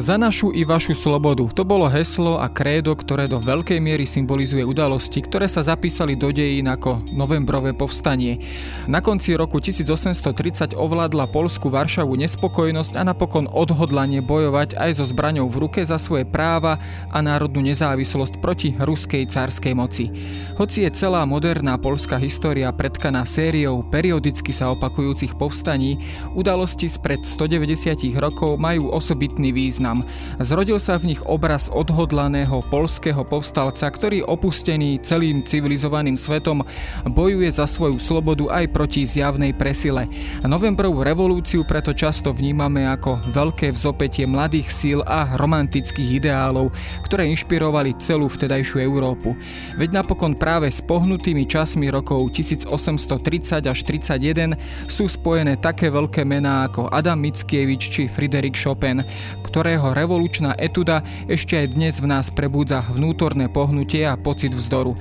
Za našu i vašu slobodu. To bolo heslo a krédo, ktoré do veľkej miery symbolizuje udalosti, ktoré sa zapísali do dejín ako novembrové povstanie. Na konci roku 1830 ovládla Polsku Varšavu nespokojnosť a napokon odhodlanie bojovať aj so zbraňou v ruke za svoje práva a národnú nezávislosť proti ruskej cárskej moci. Hoci je celá moderná polská história predkaná sériou periodicky sa opakujúcich povstaní, udalosti spred 190 rokov majú osobitný význam význam. Zrodil sa v nich obraz odhodlaného polského povstalca, ktorý opustený celým civilizovaným svetom bojuje za svoju slobodu aj proti zjavnej presile. Novembrovú revolúciu preto často vnímame ako veľké vzopetie mladých síl a romantických ideálov, ktoré inšpirovali celú vtedajšiu Európu. Veď napokon práve s pohnutými časmi rokov 1830 až 31 sú spojené také veľké mená ako Adam Mickiewicz či Friedrich Chopin, ktorého ktorého revolučná etuda ešte aj dnes v nás prebúdza vnútorné pohnutie a pocit vzdoru.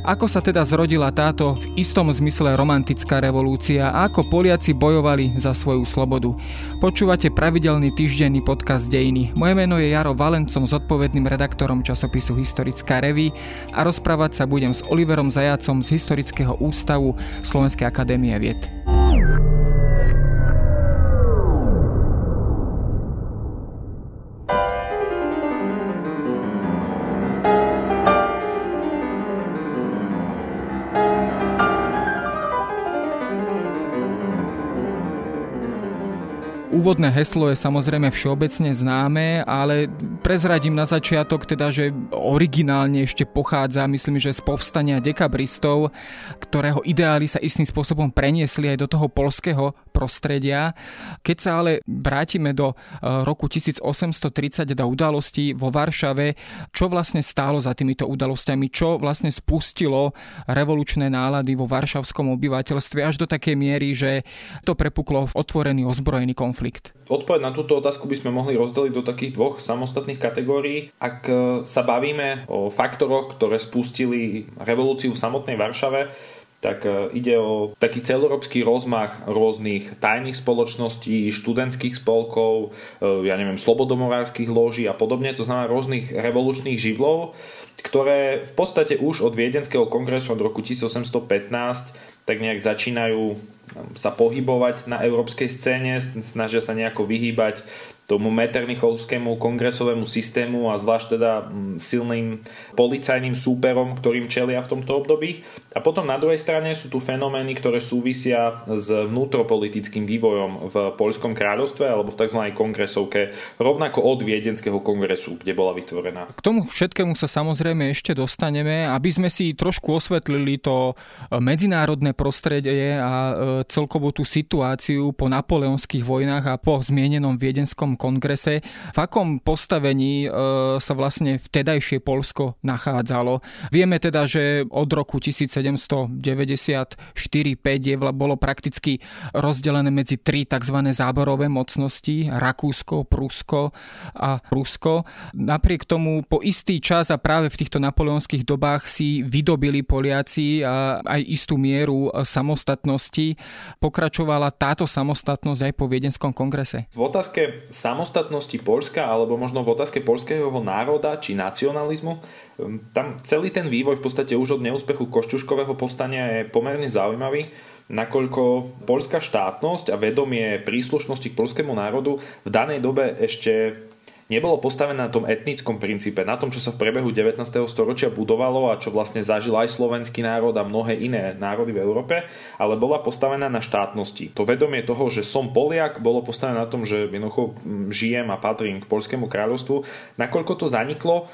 Ako sa teda zrodila táto v istom zmysle romantická revolúcia a ako Poliaci bojovali za svoju slobodu? Počúvate pravidelný týždenný podcast Dejiny. Moje meno je Jaro Valencom, zodpovedným redaktorom časopisu Historická reví a rozprávať sa budem s Oliverom Zajacom z Historického ústavu Slovenskej akadémie vied. Úvodné heslo je samozrejme všeobecne známe, ale prezradím na začiatok teda, že originálne ešte pochádza, myslím, že z povstania dekabristov, ktorého ideály sa istým spôsobom preniesli aj do toho polského prostredia. Keď sa ale vrátime do e, roku 1830 do udalostí vo Varšave, čo vlastne stálo za týmito udalosťami, čo vlastne spustilo revolučné nálady vo varšavskom obyvateľstve až do takej miery, že to prepuklo v otvorený ozbrojený konflikt? Odpoveď na túto otázku by sme mohli rozdeliť do takých dvoch samostatných kategórií. Ak e, sa bavíme o faktoroch, ktoré spustili revolúciu v samotnej Varšave, tak e, ide o taký celoeurópsky rozmach rôznych tajných spoločností, študentských spolkov, e, ja neviem, slobodomorárskych loží a podobne, to znamená rôznych revolučných živlov, ktoré v podstate už od Viedenského kongresu od roku 1815 tak nejak začínajú sa pohybovať na európskej scéne, snažia sa nejako vyhýbať tomu Metternichovskému kongresovému systému a zvlášť teda mm, silným policajným súperom, ktorým čelia v tomto období. A potom na druhej strane sú tu fenomény, ktoré súvisia s vnútropolitickým vývojom v Poľskom kráľovstve alebo v tzv. kongresovke, rovnako od Viedenského kongresu, kde bola vytvorená. K tomu všetkému sa samozrejme ešte dostaneme, aby sme si trošku osvetlili to e, medzinárodné prostredie a e, celkovú tú situáciu po napoleonských vojnách a po zmienenom viedenskom kongrese. V akom postavení e, sa vlastne vtedajšie Polsko nachádzalo? Vieme teda, že od roku 1794-5 bolo prakticky rozdelené medzi tri tzv. záborové mocnosti, Rakúsko, Prusko a Rusko. Napriek tomu po istý čas a práve v týchto napoleonských dobách si vydobili Poliaci aj istú mieru samostatnosti. Pokračovala táto samostatnosť aj po Viedenskom kongrese? V otázke samostatnosti Polska alebo možno v otázke polského národa či nacionalizmu, um, tam celý ten vývoj v podstate už od neúspechu Košťuškového povstania je pomerne zaujímavý, nakoľko polská štátnosť a vedomie príslušnosti k polskému národu v danej dobe ešte nebolo postavené na tom etnickom princípe, na tom, čo sa v priebehu 19. storočia budovalo a čo vlastne zažil aj slovenský národ a mnohé iné národy v Európe, ale bola postavená na štátnosti. To vedomie toho, že som Poliak, bolo postavené na tom, že jednoducho žijem a patrím k Polskému kráľovstvu. Nakoľko to zaniklo,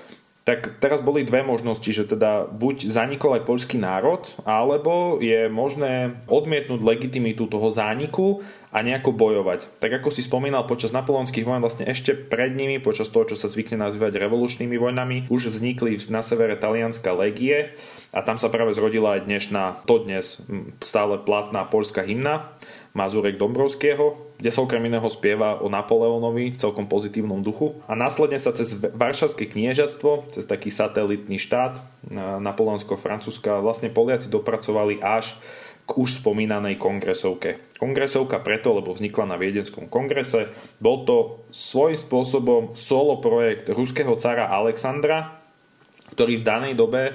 tak teraz boli dve možnosti, že teda buď zanikol aj poľský národ, alebo je možné odmietnúť legitimitu toho zániku a nejako bojovať. Tak ako si spomínal, počas napoleonských vojen vlastne ešte pred nimi, počas toho, čo sa zvykne nazývať revolučnými vojnami, už vznikli na severe Talianska legie a tam sa práve zrodila aj dnešná, to dnes stále platná poľská hymna Mazurek Dombrovského, kde sa okrem iného spieva o Napoleónovi v celkom pozitívnom duchu. A následne sa cez Varšavské kniežatstvo, cez taký satelitný štát Napoleonsko-Francúzska, vlastne Poliaci dopracovali až k už spomínanej kongresovke. Kongresovka preto, lebo vznikla na Viedenskom kongrese. Bol to svojím spôsobom solo projekt ruského cara Alexandra, ktorý v danej dobe e,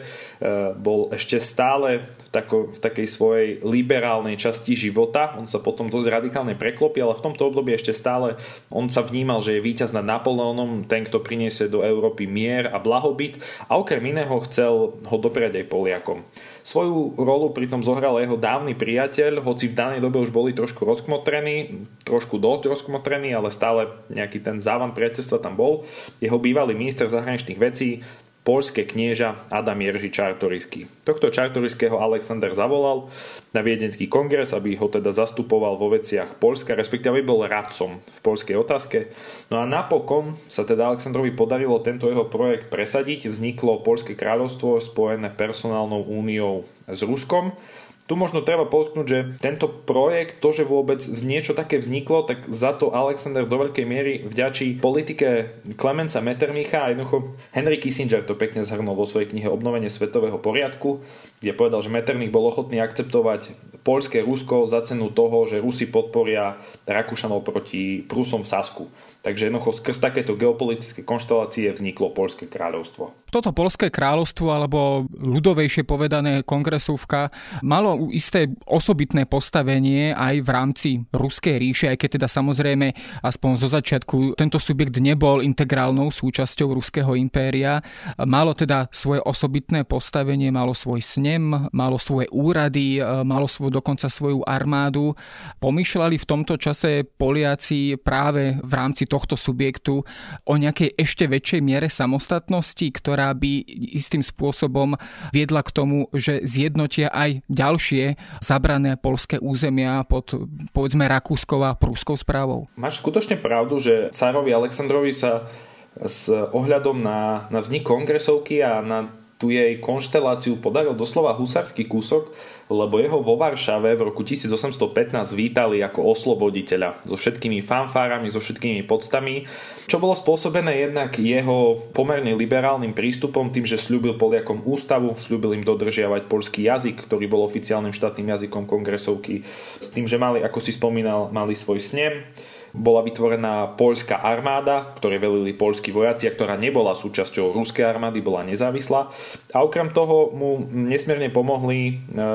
bol ešte stále tako, v takej svojej liberálnej časti života. On sa potom dosť radikálne preklopil, ale v tomto období ešte stále on sa vnímal, že je víťaz nad Napoleónom, ten, kto priniesie do Európy mier a blahobyt a okrem iného chcel ho dopriať aj Poliakom. Svoju rolu pritom zohral jeho dávny priateľ, hoci v danej dobe už boli trošku rozkmotrení, trošku dosť rozkmotrení, ale stále nejaký ten závan priateľstva tam bol. Jeho bývalý minister zahraničných vecí polské knieža Adam Jerži Čartorisky. Tohto Čartoriského Alexander zavolal na Viedenský kongres, aby ho teda zastupoval vo veciach Polska, respektíve bol radcom v polskej otázke. No a napokon sa teda Aleksandrovi podarilo tento jeho projekt presadiť. Vzniklo Polské kráľovstvo spojené personálnou úniou s Ruskom tu možno treba posknúť, že tento projekt, to, že vôbec niečo také vzniklo, tak za to Alexander do veľkej miery vďačí politike Klemenca Metternicha a jednoducho Henry Kissinger to pekne zhrnul vo svojej knihe Obnovenie svetového poriadku, kde povedal, že Metternich bol ochotný akceptovať polské Rusko za cenu toho, že Rusi podporia Rakúšanov proti Prusom v Sasku. Takže jednoducho skrz takéto geopolitické konštelácie vzniklo Polské kráľovstvo. Toto Polské kráľovstvo, alebo ľudovejšie povedané kongresovka, malo isté osobitné postavenie aj v rámci Ruskej ríše, aj keď teda samozrejme aspoň zo začiatku tento subjekt nebol integrálnou súčasťou Ruského impéria. Malo teda svoje osobitné postavenie, malo svoj snem, malo svoje úrady, malo svoj, dokonca svoju armádu. Pomýšľali v tomto čase Poliaci práve v rámci tohto subjektu o nejakej ešte väčšej miere samostatnosti, ktorá by istým spôsobom viedla k tomu, že zjednotia aj ďalšie zabrané polské územia pod povedzme Rakúskou a Prúskou správou. Máš skutočne pravdu, že cárovi Aleksandrovi sa s ohľadom na, na vznik kongresovky a na tú jej konšteláciu podaril doslova husársky kúsok, lebo jeho vo Varšave v roku 1815 vítali ako osloboditeľa so všetkými fanfárami, so všetkými podstami, čo bolo spôsobené jednak jeho pomerne liberálnym prístupom, tým, že slúbil Poliakom ústavu, slúbil im dodržiavať polský jazyk, ktorý bol oficiálnym štátnym jazykom kongresovky, s tým, že mali, ako si spomínal, mali svoj snem bola vytvorená poľská armáda, ktoré velili poľskí vojaci ktorá nebola súčasťou ruskej armády, bola nezávislá. A okrem toho mu nesmierne pomohli e,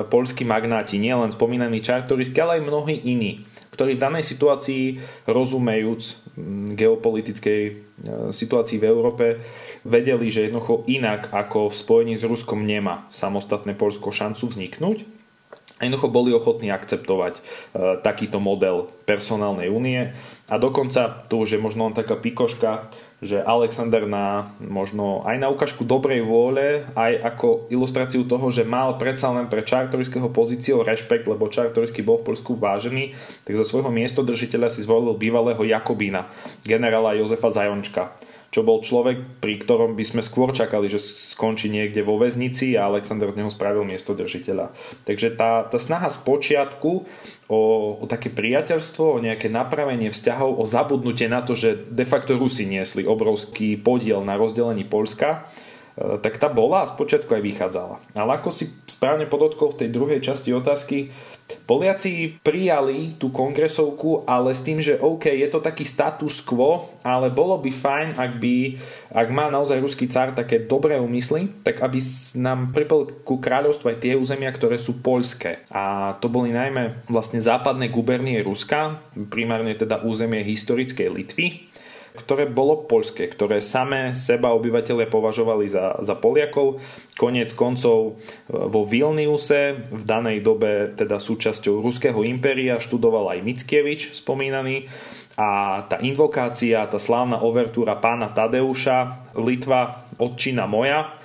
poľskí magnáti, nielen spomínaní Čartorisky, ale aj mnohí iní, ktorí v danej situácii, rozumejúc geopolitickej e, situácii v Európe, vedeli, že jednoducho inak ako v spojení s Ruskom nemá samostatné Polsko šancu vzniknúť jednoducho boli ochotní akceptovať e, takýto model personálnej únie. A dokonca tu už je možno len taká pikoška, že Alexander na možno aj na ukážku dobrej vôle, aj ako ilustráciu toho, že mal predsa len pre Čartorického pozíciu rešpekt, lebo Čartorický bol v Polsku vážený, tak za svojho miestodržiteľa si zvolil bývalého Jakobína, generála Jozefa Zajončka čo bol človek, pri ktorom by sme skôr čakali, že skončí niekde vo väznici a Alexander z neho spravil miesto držiteľa. Takže tá, tá snaha z počiatku o, o také priateľstvo, o nejaké napravenie vzťahov, o zabudnutie na to, že de facto Rusi niesli obrovský podiel na rozdelení Polska, tak tá bola a spočiatku aj vychádzala. Ale ako si správne podotkol v tej druhej časti otázky, Poliaci prijali tú kongresovku, ale s tým, že OK, je to taký status quo, ale bolo by fajn, ak by, ak má naozaj ruský car také dobré úmysly, tak aby nám pripol ku kráľovstvu aj tie územia, ktoré sú poľské. A to boli najmä vlastne západné gubernie Ruska, primárne teda územie historickej Litvy, ktoré bolo poľské, ktoré samé seba obyvateľe považovali za, za Poliakov. Konec koncov e, vo Vilniuse v danej dobe teda súčasťou Ruského impéria študoval aj Mickiewicz spomínaný a tá invokácia, tá slávna overtúra pána Tadeuša Litva, odčina moja,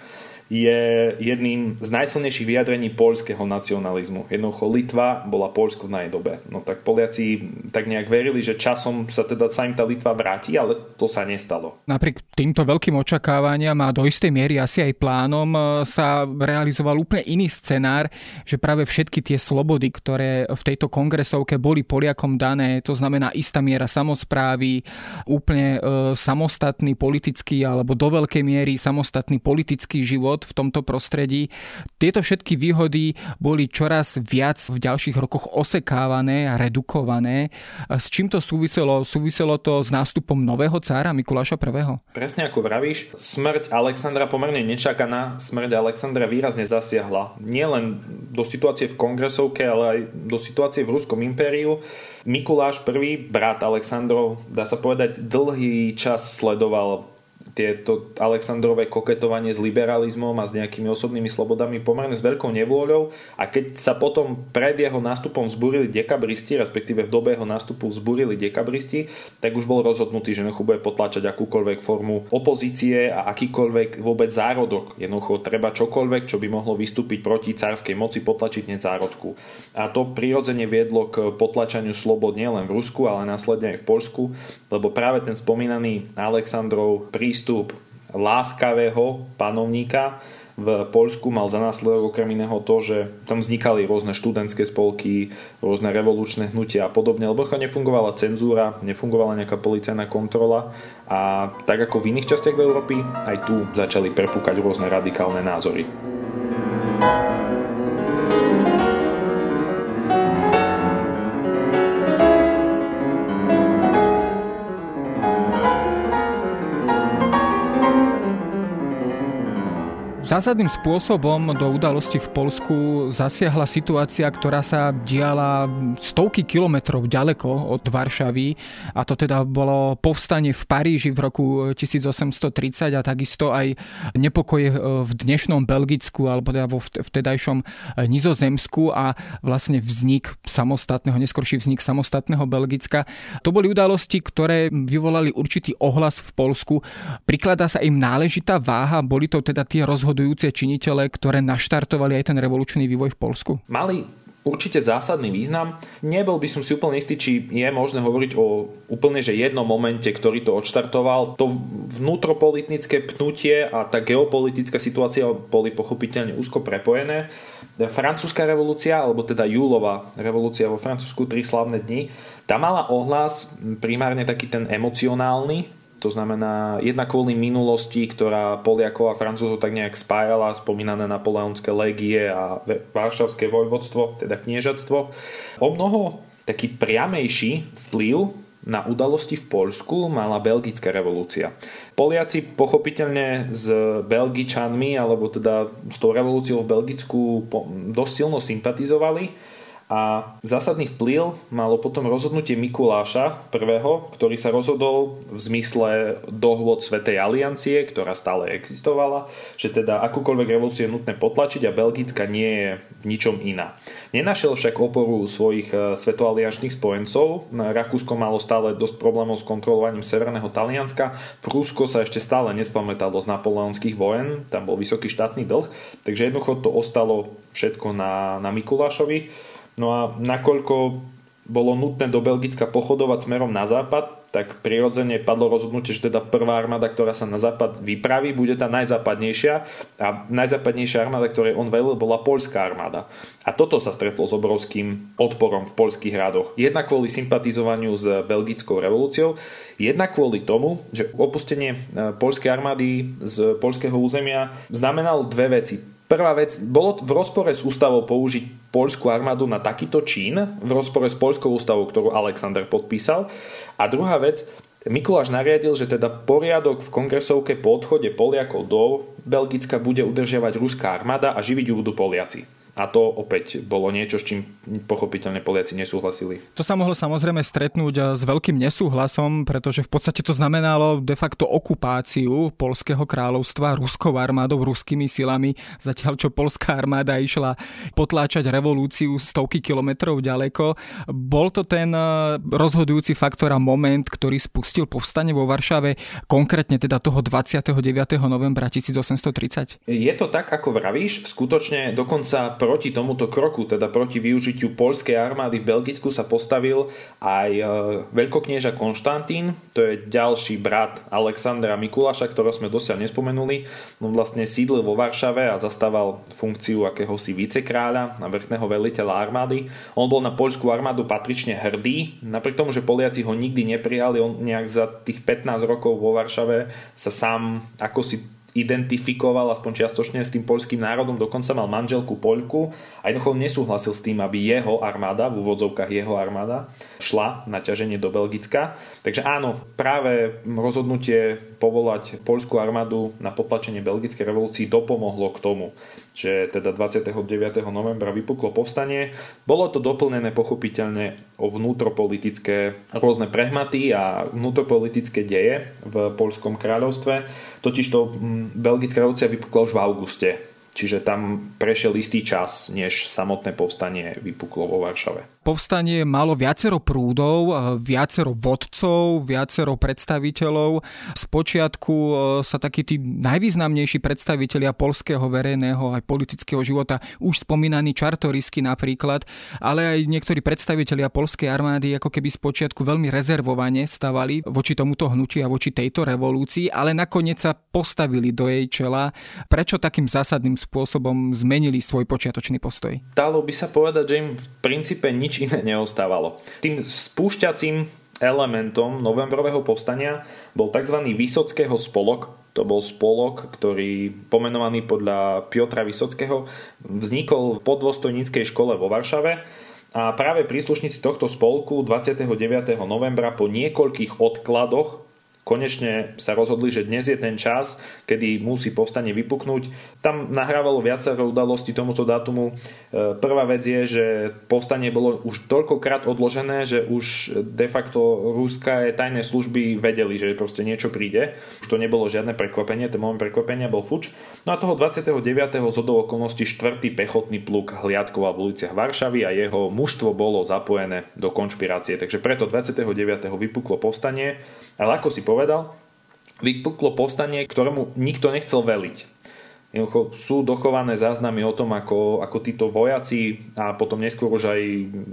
je jedným z najsilnejších vyjadrení poľského nacionalizmu. Jednoducho Litva bola Polsko v dobe. No tak Poliaci tak nejak verili, že časom sa teda sa im tá Litva vráti, ale to sa nestalo. Napriek týmto veľkým očakávaniam a do istej miery asi aj plánom e, sa realizoval úplne iný scenár, že práve všetky tie slobody, ktoré v tejto kongresovke boli Poliakom dané, to znamená istá miera samozprávy, úplne e, samostatný politický alebo do veľkej miery samostatný politický život, život v tomto prostredí. Tieto všetky výhody boli čoraz viac v ďalších rokoch osekávané a redukované. S čím to súviselo? Súviselo to s nástupom nového cára Mikuláša I. Presne ako vravíš, smrť Alexandra pomerne nečakaná, smrť Alexandra výrazne zasiahla nielen do situácie v kongresovke, ale aj do situácie v Ruskom impériu. Mikuláš I, brat Alexandrov, dá sa povedať, dlhý čas sledoval tieto Alexandrové koketovanie s liberalizmom a s nejakými osobnými slobodami pomerne s veľkou nevôľou a keď sa potom pred jeho nástupom vzburili dekabristi, respektíve v dobe jeho nástupu vzburili dekabristi, tak už bol rozhodnutý, že jednoducho bude potlačať akúkoľvek formu opozície a akýkoľvek vôbec zárodok. Jednoducho treba čokoľvek, čo by mohlo vystúpiť proti cárskej moci, potlačiť hneď zárodku. A to prirodzene viedlo k potlačaniu slobod nielen v Rusku, ale následne aj v Polsku, lebo práve ten spomínaný Alexandrov prístup prístup láskavého panovníka v Poľsku mal za následok okrem iného to, že tam vznikali rôzne študentské spolky, rôzne revolučné hnutia a podobne, lebo nefungovala cenzúra, nefungovala nejaká policajná kontrola a tak ako v iných častiach Európy, aj tu začali prepúkať rôzne radikálne názory. Zásadným spôsobom do udalosti v Polsku zasiahla situácia, ktorá sa diala stovky kilometrov ďaleko od Varšavy a to teda bolo povstanie v Paríži v roku 1830 a takisto aj nepokoje v dnešnom Belgicku alebo teda vo vtedajšom Nizozemsku a vlastne vznik samostatného, neskorší vznik samostatného Belgicka. To boli udalosti, ktoré vyvolali určitý ohlas v Polsku. Prikladá sa im náležitá váha, boli to teda tie rozhodnutia rozhodujúce činitele, ktoré naštartovali aj ten revolučný vývoj v Polsku? Mali určite zásadný význam. Nebol by som si úplne istý, či je možné hovoriť o úplne že jednom momente, ktorý to odštartoval. To vnútropolitické pnutie a tá geopolitická situácia boli pochopiteľne úzko prepojené. Francúzska revolúcia, alebo teda júlová revolúcia vo Francúzsku, tri slavné dni, tá mala ohlas primárne taký ten emocionálny, to znamená, jedna kvôli minulosti, ktorá Poliakov a Francúzov tak nejak spájala, spomínané napoleonské legie a Varšavské vojvodstvo, teda kniežatstvo. O mnoho taký priamejší vplyv na udalosti v Poľsku mala belgická revolúcia. Poliaci pochopiteľne s Belgičanmi, alebo teda s tou revolúciou v Belgicku dosť silno sympatizovali a zásadný vplyv malo potom rozhodnutie Mikuláša I, ktorý sa rozhodol v zmysle dohôd Svetej aliancie, ktorá stále existovala, že teda akúkoľvek revolúciu je nutné potlačiť a Belgická nie je v ničom iná. Nenašiel však oporu svojich e, svetoaliančných spojencov. Rakúsko malo stále dosť problémov s kontrolovaním Severného Talianska. Prúsko sa ešte stále nespamätalo z napoleonských vojen, tam bol vysoký štátny dlh, takže jednoducho to ostalo všetko na, na Mikulášovi. No a nakoľko bolo nutné do Belgicka pochodovať smerom na západ, tak prirodzene padlo rozhodnutie, že teda prvá armáda, ktorá sa na západ vypraví, bude tá najzápadnejšia a najzápadnejšia armáda, ktorej on velil, bola poľská armáda. A toto sa stretlo s obrovským odporom v poľských radoch. Jedna kvôli sympatizovaniu s belgickou revolúciou, jedna kvôli tomu, že opustenie e, poľskej armády z poľského územia znamenalo dve veci Prvá vec, bolo v rozpore s ústavou použiť poľskú armádu na takýto čin, v rozpore s poľskou ústavou, ktorú Alexander podpísal. A druhá vec, Mikuláš nariadil, že teda poriadok v kongresovke po odchode Poliakov do Belgicka bude udržiavať ruská armáda a živiť ju budú Poliaci. A to opäť bolo niečo, s čím pochopiteľne Poliaci nesúhlasili. To sa mohlo samozrejme stretnúť eh, s veľkým nesúhlasom, pretože v podstate to znamenalo de facto okupáciu Polského kráľovstva ruskou armádou, ruskými silami, zatiaľ čo polská armáda išla potláčať revolúciu stovky kilometrov ďaleko. Bol to ten eh, rozhodujúci faktor a moment, ktorý spustil povstanie vo Varšave, konkrétne teda toho 29. novembra 1830? Je to tak, ako vravíš, skutočne dokonca proti tomuto kroku, teda proti využitiu poľskej armády v Belgicku sa postavil aj e, veľkoknieža Konštantín, to je ďalší brat Alexandra Mikuláša, ktorého sme dosiaľ nespomenuli. On vlastne sídlil vo Varšave a zastával funkciu akéhosi vicekráľa a vrchného veliteľa armády. On bol na poľskú armádu patrične hrdý, napriek tomu, že Poliaci ho nikdy neprijali, on nejak za tých 15 rokov vo Varšave sa sám ako si identifikoval aspoň čiastočne s tým poľským národom, dokonca mal manželku Poľku a jednoducho nesúhlasil s tým, aby jeho armáda, v úvodzovkách jeho armáda, šla na ťaženie do Belgicka. Takže áno, práve rozhodnutie povolať poľskú armádu na potlačenie belgickej revolúcii dopomohlo k tomu, že teda 29. novembra vypuklo povstanie. Bolo to doplnené pochopiteľne o vnútropolitické rôzne prehmaty a vnútropolitické deje v Polskom kráľovstve. Totižto belgická revolúcia vypukla už v auguste Čiže tam prešiel istý čas, než samotné povstanie vypuklo vo Varšave. Povstanie malo viacero prúdov, viacero vodcov, viacero predstaviteľov. Spočiatku e, sa takí tí najvýznamnejší predstavitelia polského verejného aj politického života, už spomínaný Čartorisky napríklad, ale aj niektorí predstavitelia polskej armády ako keby spočiatku veľmi rezervovane stavali voči tomuto hnutiu a voči tejto revolúcii, ale nakoniec sa postavili do jej čela. Prečo takým zásadným spôsobom zmenili svoj počiatočný postoj? Dalo by sa povedať, že im v princípe nič iné neostávalo. Tým spúšťacím elementom novembrového povstania bol tzv. Vysockého spolok. To bol spolok, ktorý pomenovaný podľa Piotra Vysockého vznikol v podvostojníckej škole vo Varšave a práve príslušníci tohto spolku 29. novembra po niekoľkých odkladoch konečne sa rozhodli, že dnes je ten čas, kedy musí povstanie vypuknúť. Tam nahrávalo viacero udalostí tomuto dátumu. E, prvá vec je, že povstanie bolo už toľkokrát odložené, že už de facto rúské tajné služby vedeli, že proste niečo príde. Už to nebolo žiadne prekvapenie, ten moment prekvapenia bol fuč. No a toho 29. zhodou okolností 4. pechotný pluk hliadkoval v uliciach Varšavy a jeho mužstvo bolo zapojené do konšpirácie. Takže preto 29. vypuklo povstanie. Ale ako si povedal, vypuklo povstanie, ktorému nikto nechcel veliť. Jednoducho sú dochované záznamy o tom, ako, ako títo vojaci a potom neskôr už aj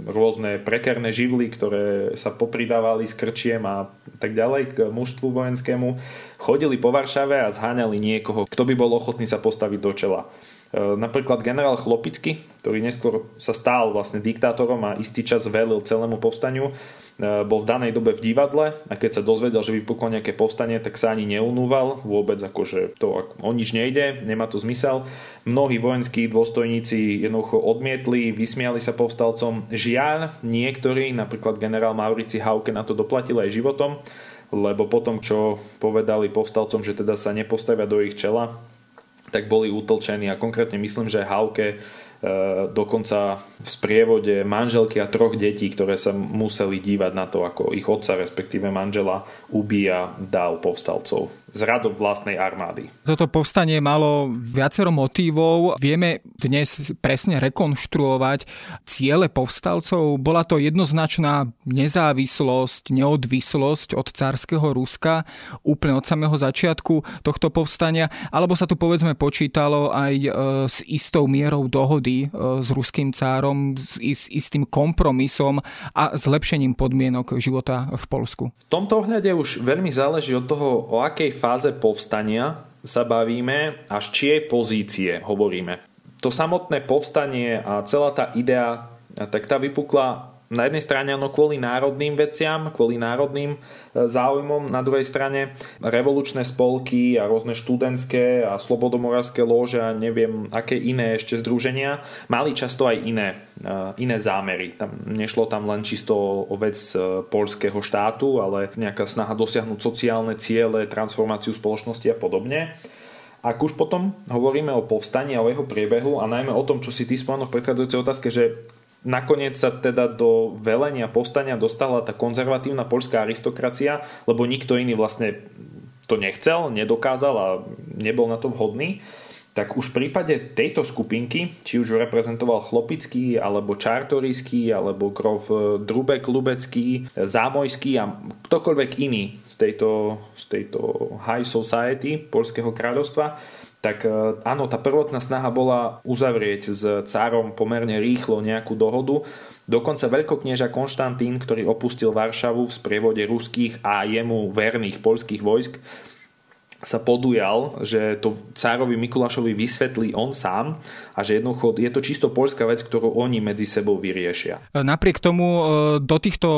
rôzne prekerné živly, ktoré sa popridávali s krčiem a tak ďalej k mužstvu vojenskému, chodili po Varšave a zháňali niekoho, kto by bol ochotný sa postaviť do čela. E, napríklad generál Chlopický, ktorý neskôr sa stal vlastne diktátorom a istý čas velil celému povstaniu, e, bol v danej dobe v divadle a keď sa dozvedel, že vypuklo nejaké povstanie, tak sa ani neunúval vôbec, akože to o nič nejde, nemá to zmysel. Mnohí vojenskí dôstojníci jednoducho odmietli, vysmiali sa povstalcom. Žiaľ, niektorí, napríklad generál Maurici Hauke na to doplatil aj životom, lebo potom, čo povedali povstalcom, že teda sa nepostavia do ich čela, tak boli utlčení a konkrétne myslím, že Hauke dokonca v sprievode manželky a troch detí, ktoré sa museli dívať na to, ako ich otca, respektíve manžela, ubíja dál povstalcov z radov vlastnej armády. Toto povstanie malo viacero motívov. Vieme dnes presne rekonštruovať ciele povstalcov. Bola to jednoznačná nezávislosť, neodvislosť od cárskeho Ruska úplne od samého začiatku tohto povstania, alebo sa tu povedzme počítalo aj e, s istou mierou dohody dohody e, s ruským cárom, s, s istým kompromisom a zlepšením podmienok života v Polsku. V tomto ohľade už veľmi záleží od toho, o akej fáze povstania sa bavíme a z čiej pozície hovoríme. To samotné povstanie a celá tá idea, tak tá vypukla na jednej strane áno kvôli národným veciam, kvôli národným e, záujmom, na druhej strane revolučné spolky a rôzne študentské a slobodomoravské lóže a neviem aké iné ešte združenia mali často aj iné, e, iné zámery. Tam nešlo tam len čisto o vec e, polského štátu, ale nejaká snaha dosiahnuť sociálne ciele, transformáciu spoločnosti a podobne. Ak už potom hovoríme o povstaní a o jeho priebehu a najmä o tom, čo si ty spomenul v predchádzajúcej otázke, že Nakoniec sa teda do velenia povstania dostala tá konzervatívna poľská aristokracia, lebo nikto iný vlastne to nechcel, nedokázal a nebol na to vhodný. Tak už v prípade tejto skupinky, či už reprezentoval Chlopický, alebo Čartorísky, alebo Grof Drubek, Lubecký, Zámojský a ktokoľvek iný z tejto, z tejto high society Polského kráľovstva, tak e, áno, tá prvotná snaha bola uzavrieť s cárom pomerne rýchlo nejakú dohodu. Dokonca veľkoknieža Konštantín, ktorý opustil Varšavu v sprievode ruských a jemu verných poľských vojsk, sa podujal, že to cárovi Mikulášovi vysvetlí on sám a že jednoducho je to čisto poľská vec, ktorú oni medzi sebou vyriešia. Napriek tomu e, do týchto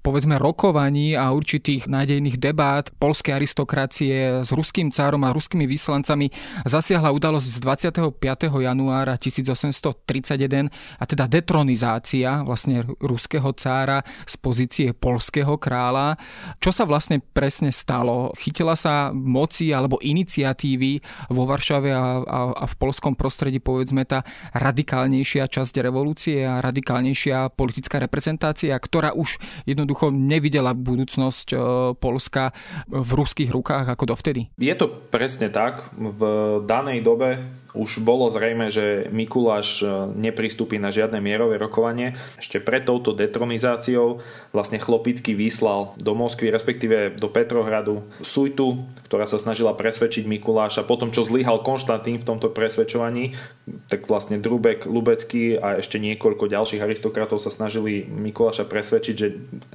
povedzme rokovaní a určitých nádejných debát polskej aristokracie s ruským cárom a ruskými vyslancami zasiahla udalosť z 25. januára 1831 a teda detronizácia vlastne ruského cára z pozície polského kráľa. Čo sa vlastne presne stalo? Chytila sa moci alebo iniciatívy vo Varšave a, a, a v polskom prostredí povedzme tá radikálnejšia časť revolúcie a radikálnejšia politická reprezentácia, ktorá už jednoducho nevidela budúcnosť e, Polska v ruských rukách ako dovtedy? Je to presne tak. V danej dobe už bolo zrejme, že Mikuláš e, nepristúpi na žiadne mierové rokovanie. Ešte pred touto detronizáciou vlastne Chlopický vyslal do Moskvy, respektíve do Petrohradu Sujtu, ktorá sa snažila presvedčiť Mikuláša. Potom, čo zlyhal Konštantín v tomto presvedčovaní, tak vlastne Drubek, Lubecký a ešte niekoľko ďalších aristokratov sa snažili Mikuláša presvedčiť, že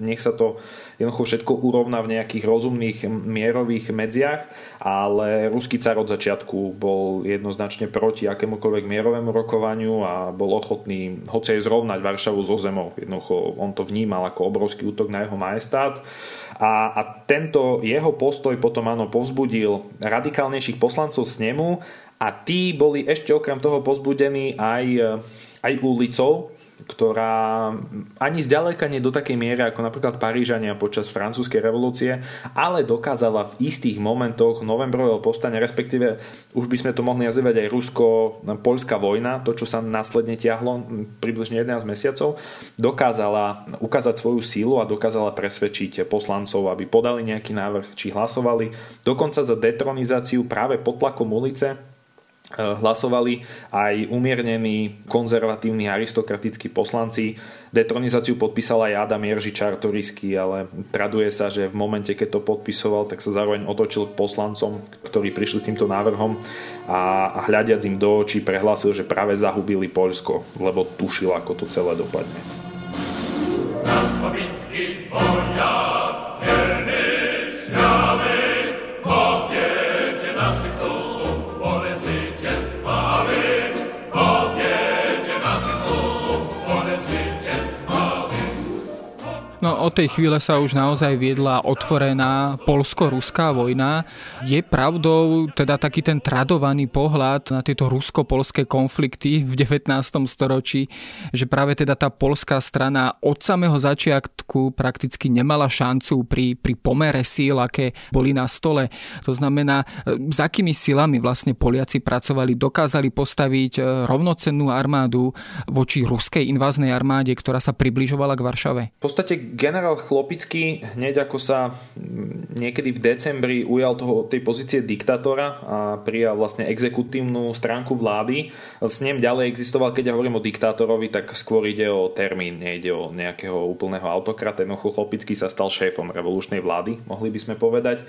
nech sa to jednoducho všetko urovná v nejakých rozumných mierových medziach, ale ruský car od začiatku bol jednoznačne jednoznačne proti akémukoľvek mierovému rokovaniu a bol ochotný hoci aj zrovnať Varšavu zo zemou. Jednoducho on to vnímal ako obrovský útok na jeho majestát. A, a tento jeho postoj potom áno povzbudil radikálnejších poslancov snemu a tí boli ešte okrem toho pozbudení aj, aj ulicou, ktorá ani zďaleka nie do takej miery ako napríklad Parížania počas francúzskej revolúcie, ale dokázala v istých momentoch novembrového povstania, respektíve už by sme to mohli nazývať aj rusko-poľská vojna, to čo sa následne tiahlo približne 11 mesiacov, dokázala ukázať svoju sílu a dokázala presvedčiť poslancov, aby podali nejaký návrh, či hlasovali. Dokonca za detronizáciu práve pod tlakom ulice hlasovali aj umiernení konzervatívni aristokratickí poslanci. Detronizáciu podpísal aj Adam Jerži Čartorisky, ale traduje sa, že v momente, keď to podpisoval, tak sa zároveň otočil k poslancom, ktorí prišli s týmto návrhom a, hľadiac im do očí prehlásil, že práve zahubili Poľsko, lebo tušil, ako to celé dopadne. Náš tej chvíle sa už naozaj viedla otvorená polsko-ruská vojna. Je pravdou teda taký ten tradovaný pohľad na tieto rusko-polské konflikty v 19. storočí, že práve teda tá polská strana od samého začiatku prakticky nemala šancu pri, pri pomere síl, aké boli na stole. To znamená, s akými silami vlastne Poliaci pracovali, dokázali postaviť e, rovnocennú armádu voči ruskej inváznej armáde, ktorá sa približovala k Varšave. V podstate generál Chlopický hneď ako sa niekedy v decembri ujal toho, tej pozície diktátora a prijal vlastne exekutívnu stránku vlády, s ním ďalej existoval, keď ja hovorím o diktátorovi, tak skôr ide o termín, nejde o nejakého úplného autokrata. Jednoducho Chlopický sa stal šéfom revolučnej vlády, mohli by sme povedať.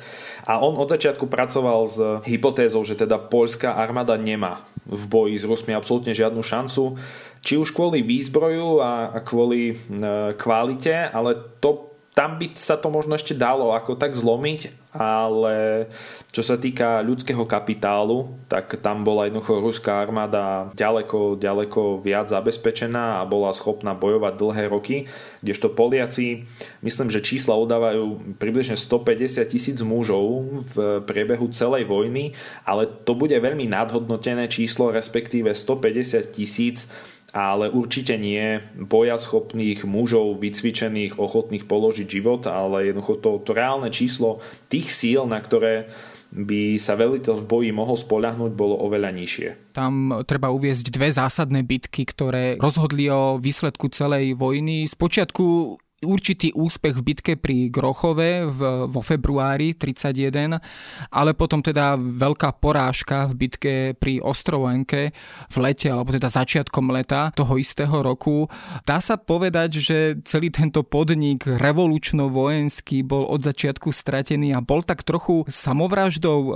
A on od začiatku pracoval s hypotézou, že teda poľská armáda nemá v boji s Rusmi absolútne žiadnu šancu či už kvôli výzbroju a, kvôli e, kvalite, ale to tam by sa to možno ešte dalo ako tak zlomiť, ale čo sa týka ľudského kapitálu, tak tam bola jednoducho ruská armáda ďaleko, ďaleko viac zabezpečená a bola schopná bojovať dlhé roky, kdežto Poliaci, myslím, že čísla udávajú približne 150 tisíc mužov v priebehu celej vojny, ale to bude veľmi nadhodnotené číslo, respektíve 150 tisíc ale určite nie bojaschopných mužov, vycvičených, ochotných položiť život, ale jednoducho to, to reálne číslo tých síl, na ktoré by sa veliteľ v boji mohol spoľahnúť, bolo oveľa nižšie. Tam treba uviezť dve zásadné bitky, ktoré rozhodli o výsledku celej vojny. Spočiatku určitý úspech v bitke pri Grochove v, vo februári 31, ale potom teda veľká porážka v bitke pri Ostrovenke v lete, alebo teda začiatkom leta toho istého roku. Dá sa povedať, že celý tento podnik revolučno-vojenský bol od začiatku stratený a bol tak trochu samovraždou e,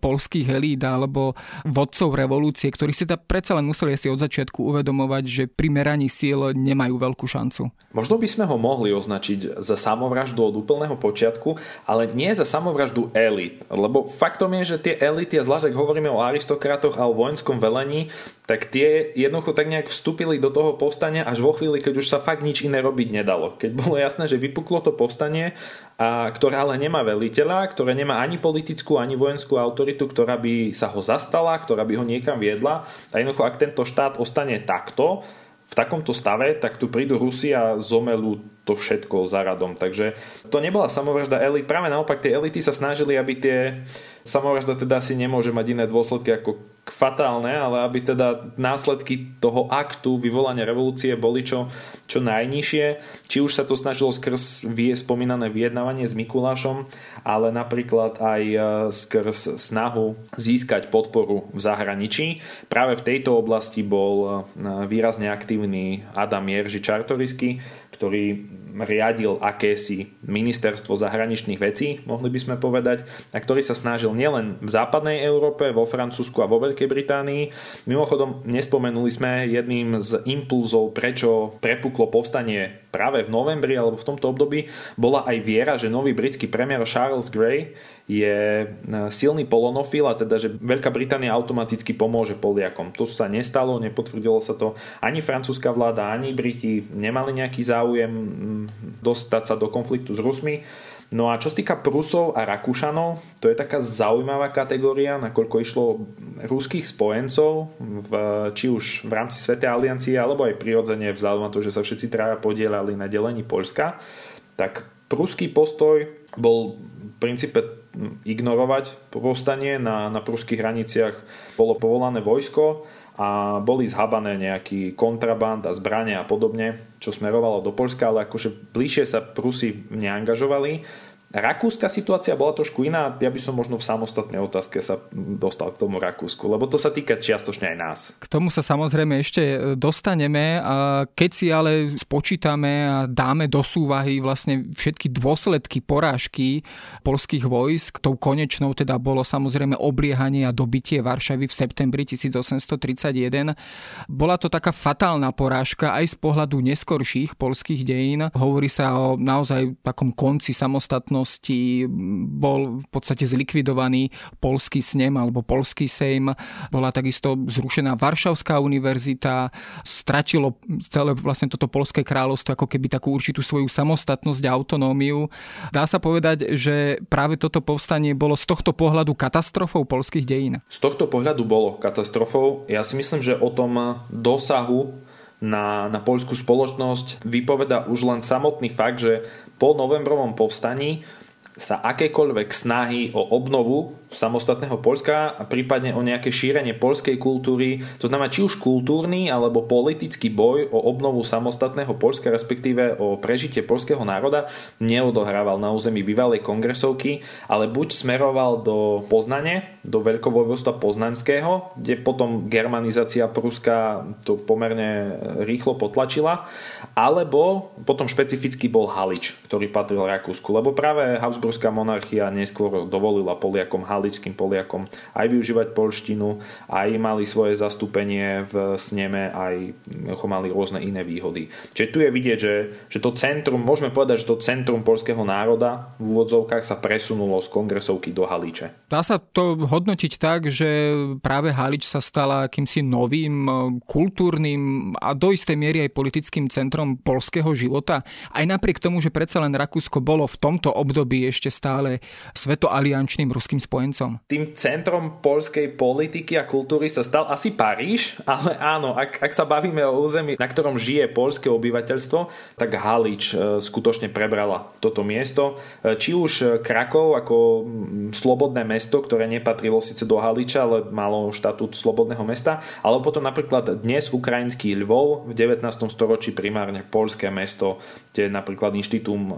polských elít alebo vodcov revolúcie, ktorí si teda predsa len museli si od začiatku uvedomovať, že pri meraní síl nemajú veľkú šancu. Možno by sme ho mohli mohli označiť za samovraždu od úplného počiatku, ale nie za samovraždu elit. Lebo faktom je, že tie elity, a zvlášť ak hovoríme o aristokratoch a o vojenskom velení, tak tie jednoducho tak nejak vstúpili do toho povstania až vo chvíli, keď už sa fakt nič iné robiť nedalo. Keď bolo jasné, že vypuklo to povstanie, a ktoré ale nemá veliteľa, ktoré nemá ani politickú, ani vojenskú autoritu, ktorá by sa ho zastala, ktorá by ho niekam viedla. A jednoducho, ak tento štát ostane takto, v takomto stave, tak tu prídu Rusi a zomelú to všetko za radom. Takže to nebola samovražda elit. Práve naopak tie elity sa snažili, aby tie samovražda teda asi nemôže mať iné dôsledky ako fatálne, ale aby teda následky toho aktu vyvolania revolúcie boli čo, čo najnižšie. Či už sa to snažilo skrz vie spomínané vyjednávanie s Mikulášom, ale napríklad aj e, skrz snahu získať podporu v zahraničí. Práve v tejto oblasti bol e, výrazne aktívny Adam Jerži Čartorisky, ktorý riadil akési ministerstvo zahraničných vecí, mohli by sme povedať, a ktorý sa snažil nielen v západnej Európe, vo Francúzsku a vo Veľkej Británii. Mimochodom, nespomenuli sme jedným z impulzov, prečo prepuklo povstanie práve v novembri alebo v tomto období, bola aj viera, že nový britský premiér Charles Grey je e, silný polonofil a teda, že Veľká Británia automaticky pomôže Poliakom. To sa nestalo, nepotvrdilo sa to. Ani francúzska vláda, ani Briti nemali nejaký záujem dostať sa do konfliktu s Rusmi. No a čo sa týka Prusov a Rakúšanov, to je taká zaujímavá kategória, nakoľko išlo ruských spojencov, v, či už v rámci Svetej aliancie, alebo aj prirodzene vzhľadom na to, že sa všetci traja podielali na delení Polska, tak pruský postoj bol v princípe ignorovať povstanie. Na, na pruských hraniciach bolo povolané vojsko a boli zhabané nejaký kontraband a zbrania a podobne, čo smerovalo do Polska, ale akože bližšie sa Prusi neangažovali Rakúska situácia bola trošku iná, ja by som možno v samostatnej otázke sa dostal k tomu Rakúsku, lebo to sa týka čiastočne aj nás. K tomu sa samozrejme ešte dostaneme, keď si ale spočítame a dáme do súvahy vlastne všetky dôsledky porážky polských vojsk, tou konečnou teda bolo samozrejme obliehanie a dobitie Varšavy v septembri 1831. Bola to taká fatálna porážka aj z pohľadu neskorších polských dejín. Hovorí sa o naozaj takom konci samostatnosti budúcnosti bol v podstate zlikvidovaný polský snem alebo polský sejm. Bola takisto zrušená Varšavská univerzita. Stratilo celé vlastne toto polské kráľovstvo ako keby takú určitú svoju samostatnosť a autonómiu. Dá sa povedať, že práve toto povstanie bolo z tohto pohľadu katastrofou polských dejín? Z tohto pohľadu bolo katastrofou. Ja si myslím, že o tom dosahu na, na poľskú spoločnosť vypoveda už len samotný fakt, že po novembrovom povstaní sa akékoľvek snahy o obnovu samostatného Polska a prípadne o nejaké šírenie polskej kultúry, to znamená či už kultúrny alebo politický boj o obnovu samostatného Polska, respektíve o prežitie polského národa, neodohrával na území bývalej kongresovky, ale buď smeroval do Poznane, do veľkovojvostva poznanského, kde potom germanizácia Pruska to pomerne rýchlo potlačila, alebo potom špecificky bol Halič, ktorý patril Rakúsku, lebo práve Habsburská monarchia neskôr dovolila Poliakom Halič halickým Poliakom aj využívať polštinu, aj mali svoje zastúpenie v sneme, aj mali rôzne iné výhody. Čiže tu je vidieť, že, že to centrum, môžeme povedať, že to centrum polského národa v úvodzovkách sa presunulo z kongresovky do Haliče. Dá sa to hodnotiť tak, že práve Halič sa stala akýmsi novým e, kultúrnym a do istej miery aj politickým centrom polského života. Aj napriek tomu, že predsa len Rakúsko bolo v tomto období ešte stále svetoaliančným ruským spojencom spojencom. Tým centrom polskej politiky a kultúry sa stal asi Paríž, ale áno, ak, ak sa bavíme o území, na ktorom žije polské obyvateľstvo, tak Halič e, skutočne prebrala toto miesto. E, či už Krakov ako slobodné mesto, ktoré nepatrilo síce do Haliča, ale malo štatút slobodného mesta, alebo potom napríklad dnes ukrajinský Lvov v 19. storočí primárne polské mesto, kde je napríklad inštitúm e,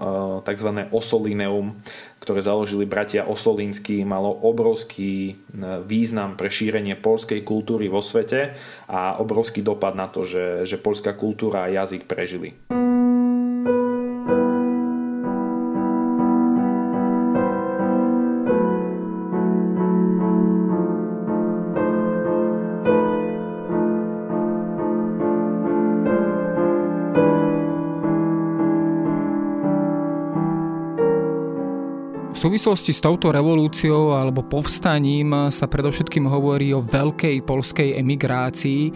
tzv. Osolineum, ktoré založili bratia Osolínsky, malo obrovský e, význam pre šírenie polskej kultúry vo svete a obrovský dopad na to, že, že polská kultúra a jazyk prežili. Súvislosti s touto revolúciou alebo povstaním sa predovšetkým hovorí o veľkej polskej emigrácii. E,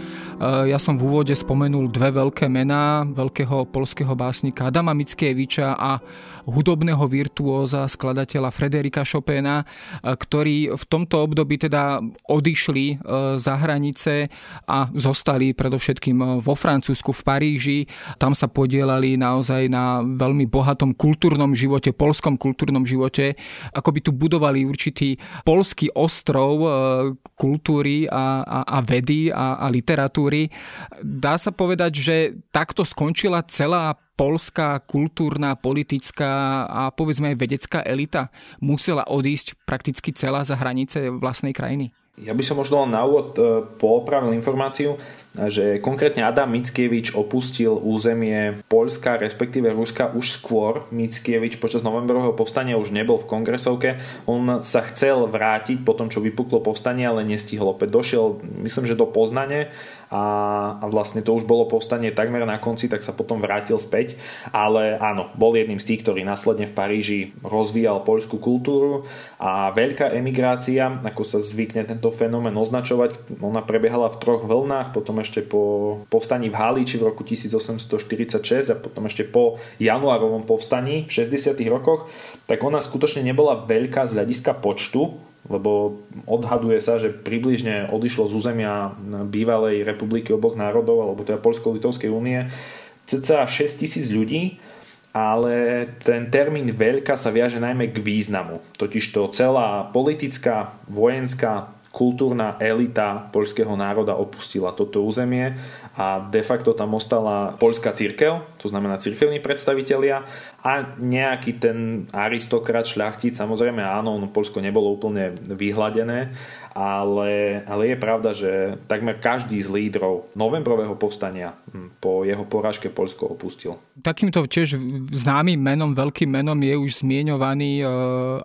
ja som v úvode spomenul dve veľké mená, veľkého polského básnika Adama Mickieviča a hudobného virtuóza, skladateľa Frederika Chopina, e, ktorí v tomto období teda odišli e, za hranice a zostali predovšetkým vo Francúzsku, v Paríži. Tam sa podielali naozaj na veľmi bohatom kultúrnom živote, polskom kultúrnom živote ako by tu budovali určitý polský ostrov e, kultúry a, a, a vedy a, a literatúry. Dá sa povedať, že takto skončila celá polská kultúrna, politická a povedzme aj vedecká elita musela odísť prakticky celá za hranice vlastnej krajiny? Ja by som možno len na úvod e, poopravil informáciu, že konkrétne Adam Mickiewicz opustil územie Poľska, respektíve Ruska už skôr. Mickiewicz počas novembrového povstania už nebol v kongresovke. On sa chcel vrátiť po tom, čo vypuklo povstanie, ale nestihol. Opäť došiel, myslím, že do Poznane a, a vlastne to už bolo povstanie takmer na konci, tak sa potom vrátil späť. Ale áno, bol jedným z tých, ktorý následne v Paríži rozvíjal poľskú kultúru a veľká emigrácia, ako sa zvykne tento fenomén označovať, ona prebiehala v troch vlnách, potom ešte po povstaní v Haliči v roku 1846 a potom ešte po januárovom povstaní v 60. rokoch, tak ona skutočne nebola veľká z hľadiska počtu, lebo odhaduje sa, že približne odišlo z územia bývalej republiky oboch národov, alebo teda Polsko-Litovskej únie, cca 6 tisíc ľudí, ale ten termín veľká sa viaže najmä k významu. Totižto celá politická, vojenská, kultúrna elita poľského národa opustila toto územie a de facto tam ostala poľská církev, to znamená církevní predstavitelia a nejaký ten aristokrat, šľachtic, samozrejme áno, no Polsko nebolo úplne vyhladené, ale, ale je pravda, že takmer každý z lídrov novembrového povstania hm, po jeho porážke Polsko opustil. Takýmto tiež známym menom, veľkým menom je už zmienovaný e,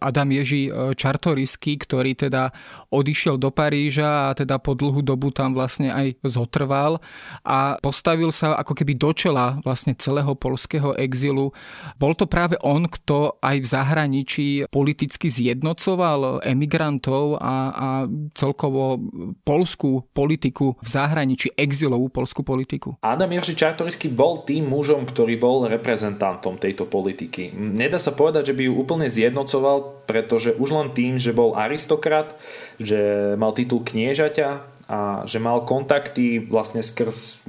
Adam Ježi e, Čartorisky, ktorý teda odišiel do Paríža a teda po dlhú dobu tam vlastne aj zotrval a postavil sa ako keby do čela vlastne celého polského exilu. Bol to práve on, kto aj v zahraničí politicky zjednocoval emigrantov a, a celkovo polskú politiku v zahraničí, exilovú polskú politiku? Adam Jerži Čartorisky bol tým mužom, ktorý bol reprezentantom tejto politiky. Nedá sa povedať, že by ju úplne zjednocoval, pretože už len tým, že bol aristokrat, že mal titul kniežaťa a že mal kontakty vlastne skrz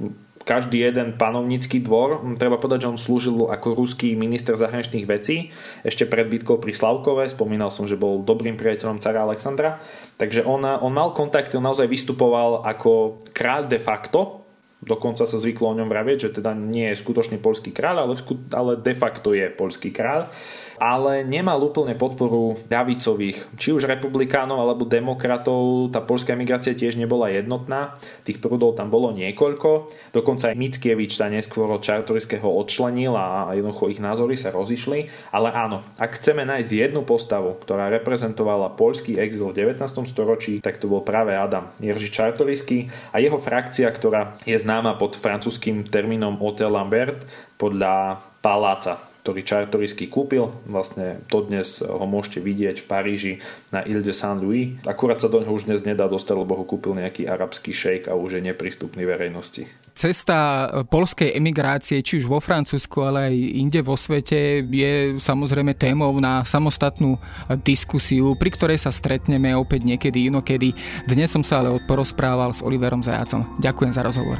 každý jeden panovnícky dvor. Treba povedať, že on slúžil ako ruský minister zahraničných vecí ešte pred bitkou pri Slavkove. Spomínal som, že bol dobrým priateľom cara Alexandra. Takže on, on mal kontakty, on naozaj vystupoval ako kráľ de facto, Dokonca sa zvyklo o ňom vravieť, že teda nie je skutočný polský kráľ, ale, ale de facto je polský kráľ ale nemal úplne podporu ľavicových, či už republikánov alebo demokratov. Tá polská emigrácia tiež nebola jednotná, tých prúdov tam bolo niekoľko. Dokonca aj Mickiewicz sa neskôr od Čartorického odčlenil a jednoducho ich názory sa rozišli. Ale áno, ak chceme nájsť jednu postavu, ktorá reprezentovala polský exil v 19. storočí, tak to bol práve Adam Jerži Čartorisky a jeho frakcia, ktorá je známa pod francúzským termínom Hotel Lambert podľa paláca ktorý Čartorisky kúpil. Vlastne to dnes ho môžete vidieť v Paríži na Ile de Saint-Louis. Akurát sa do neho už dnes nedá dostať, lebo ho kúpil nejaký arabský šejk a už je neprístupný verejnosti. Cesta polskej emigrácie, či už vo Francúzsku, ale aj inde vo svete, je samozrejme témou na samostatnú diskusiu, pri ktorej sa stretneme opäť niekedy inokedy. Dnes som sa ale porozprával s Oliverom Zajacom. Ďakujem za rozhovor.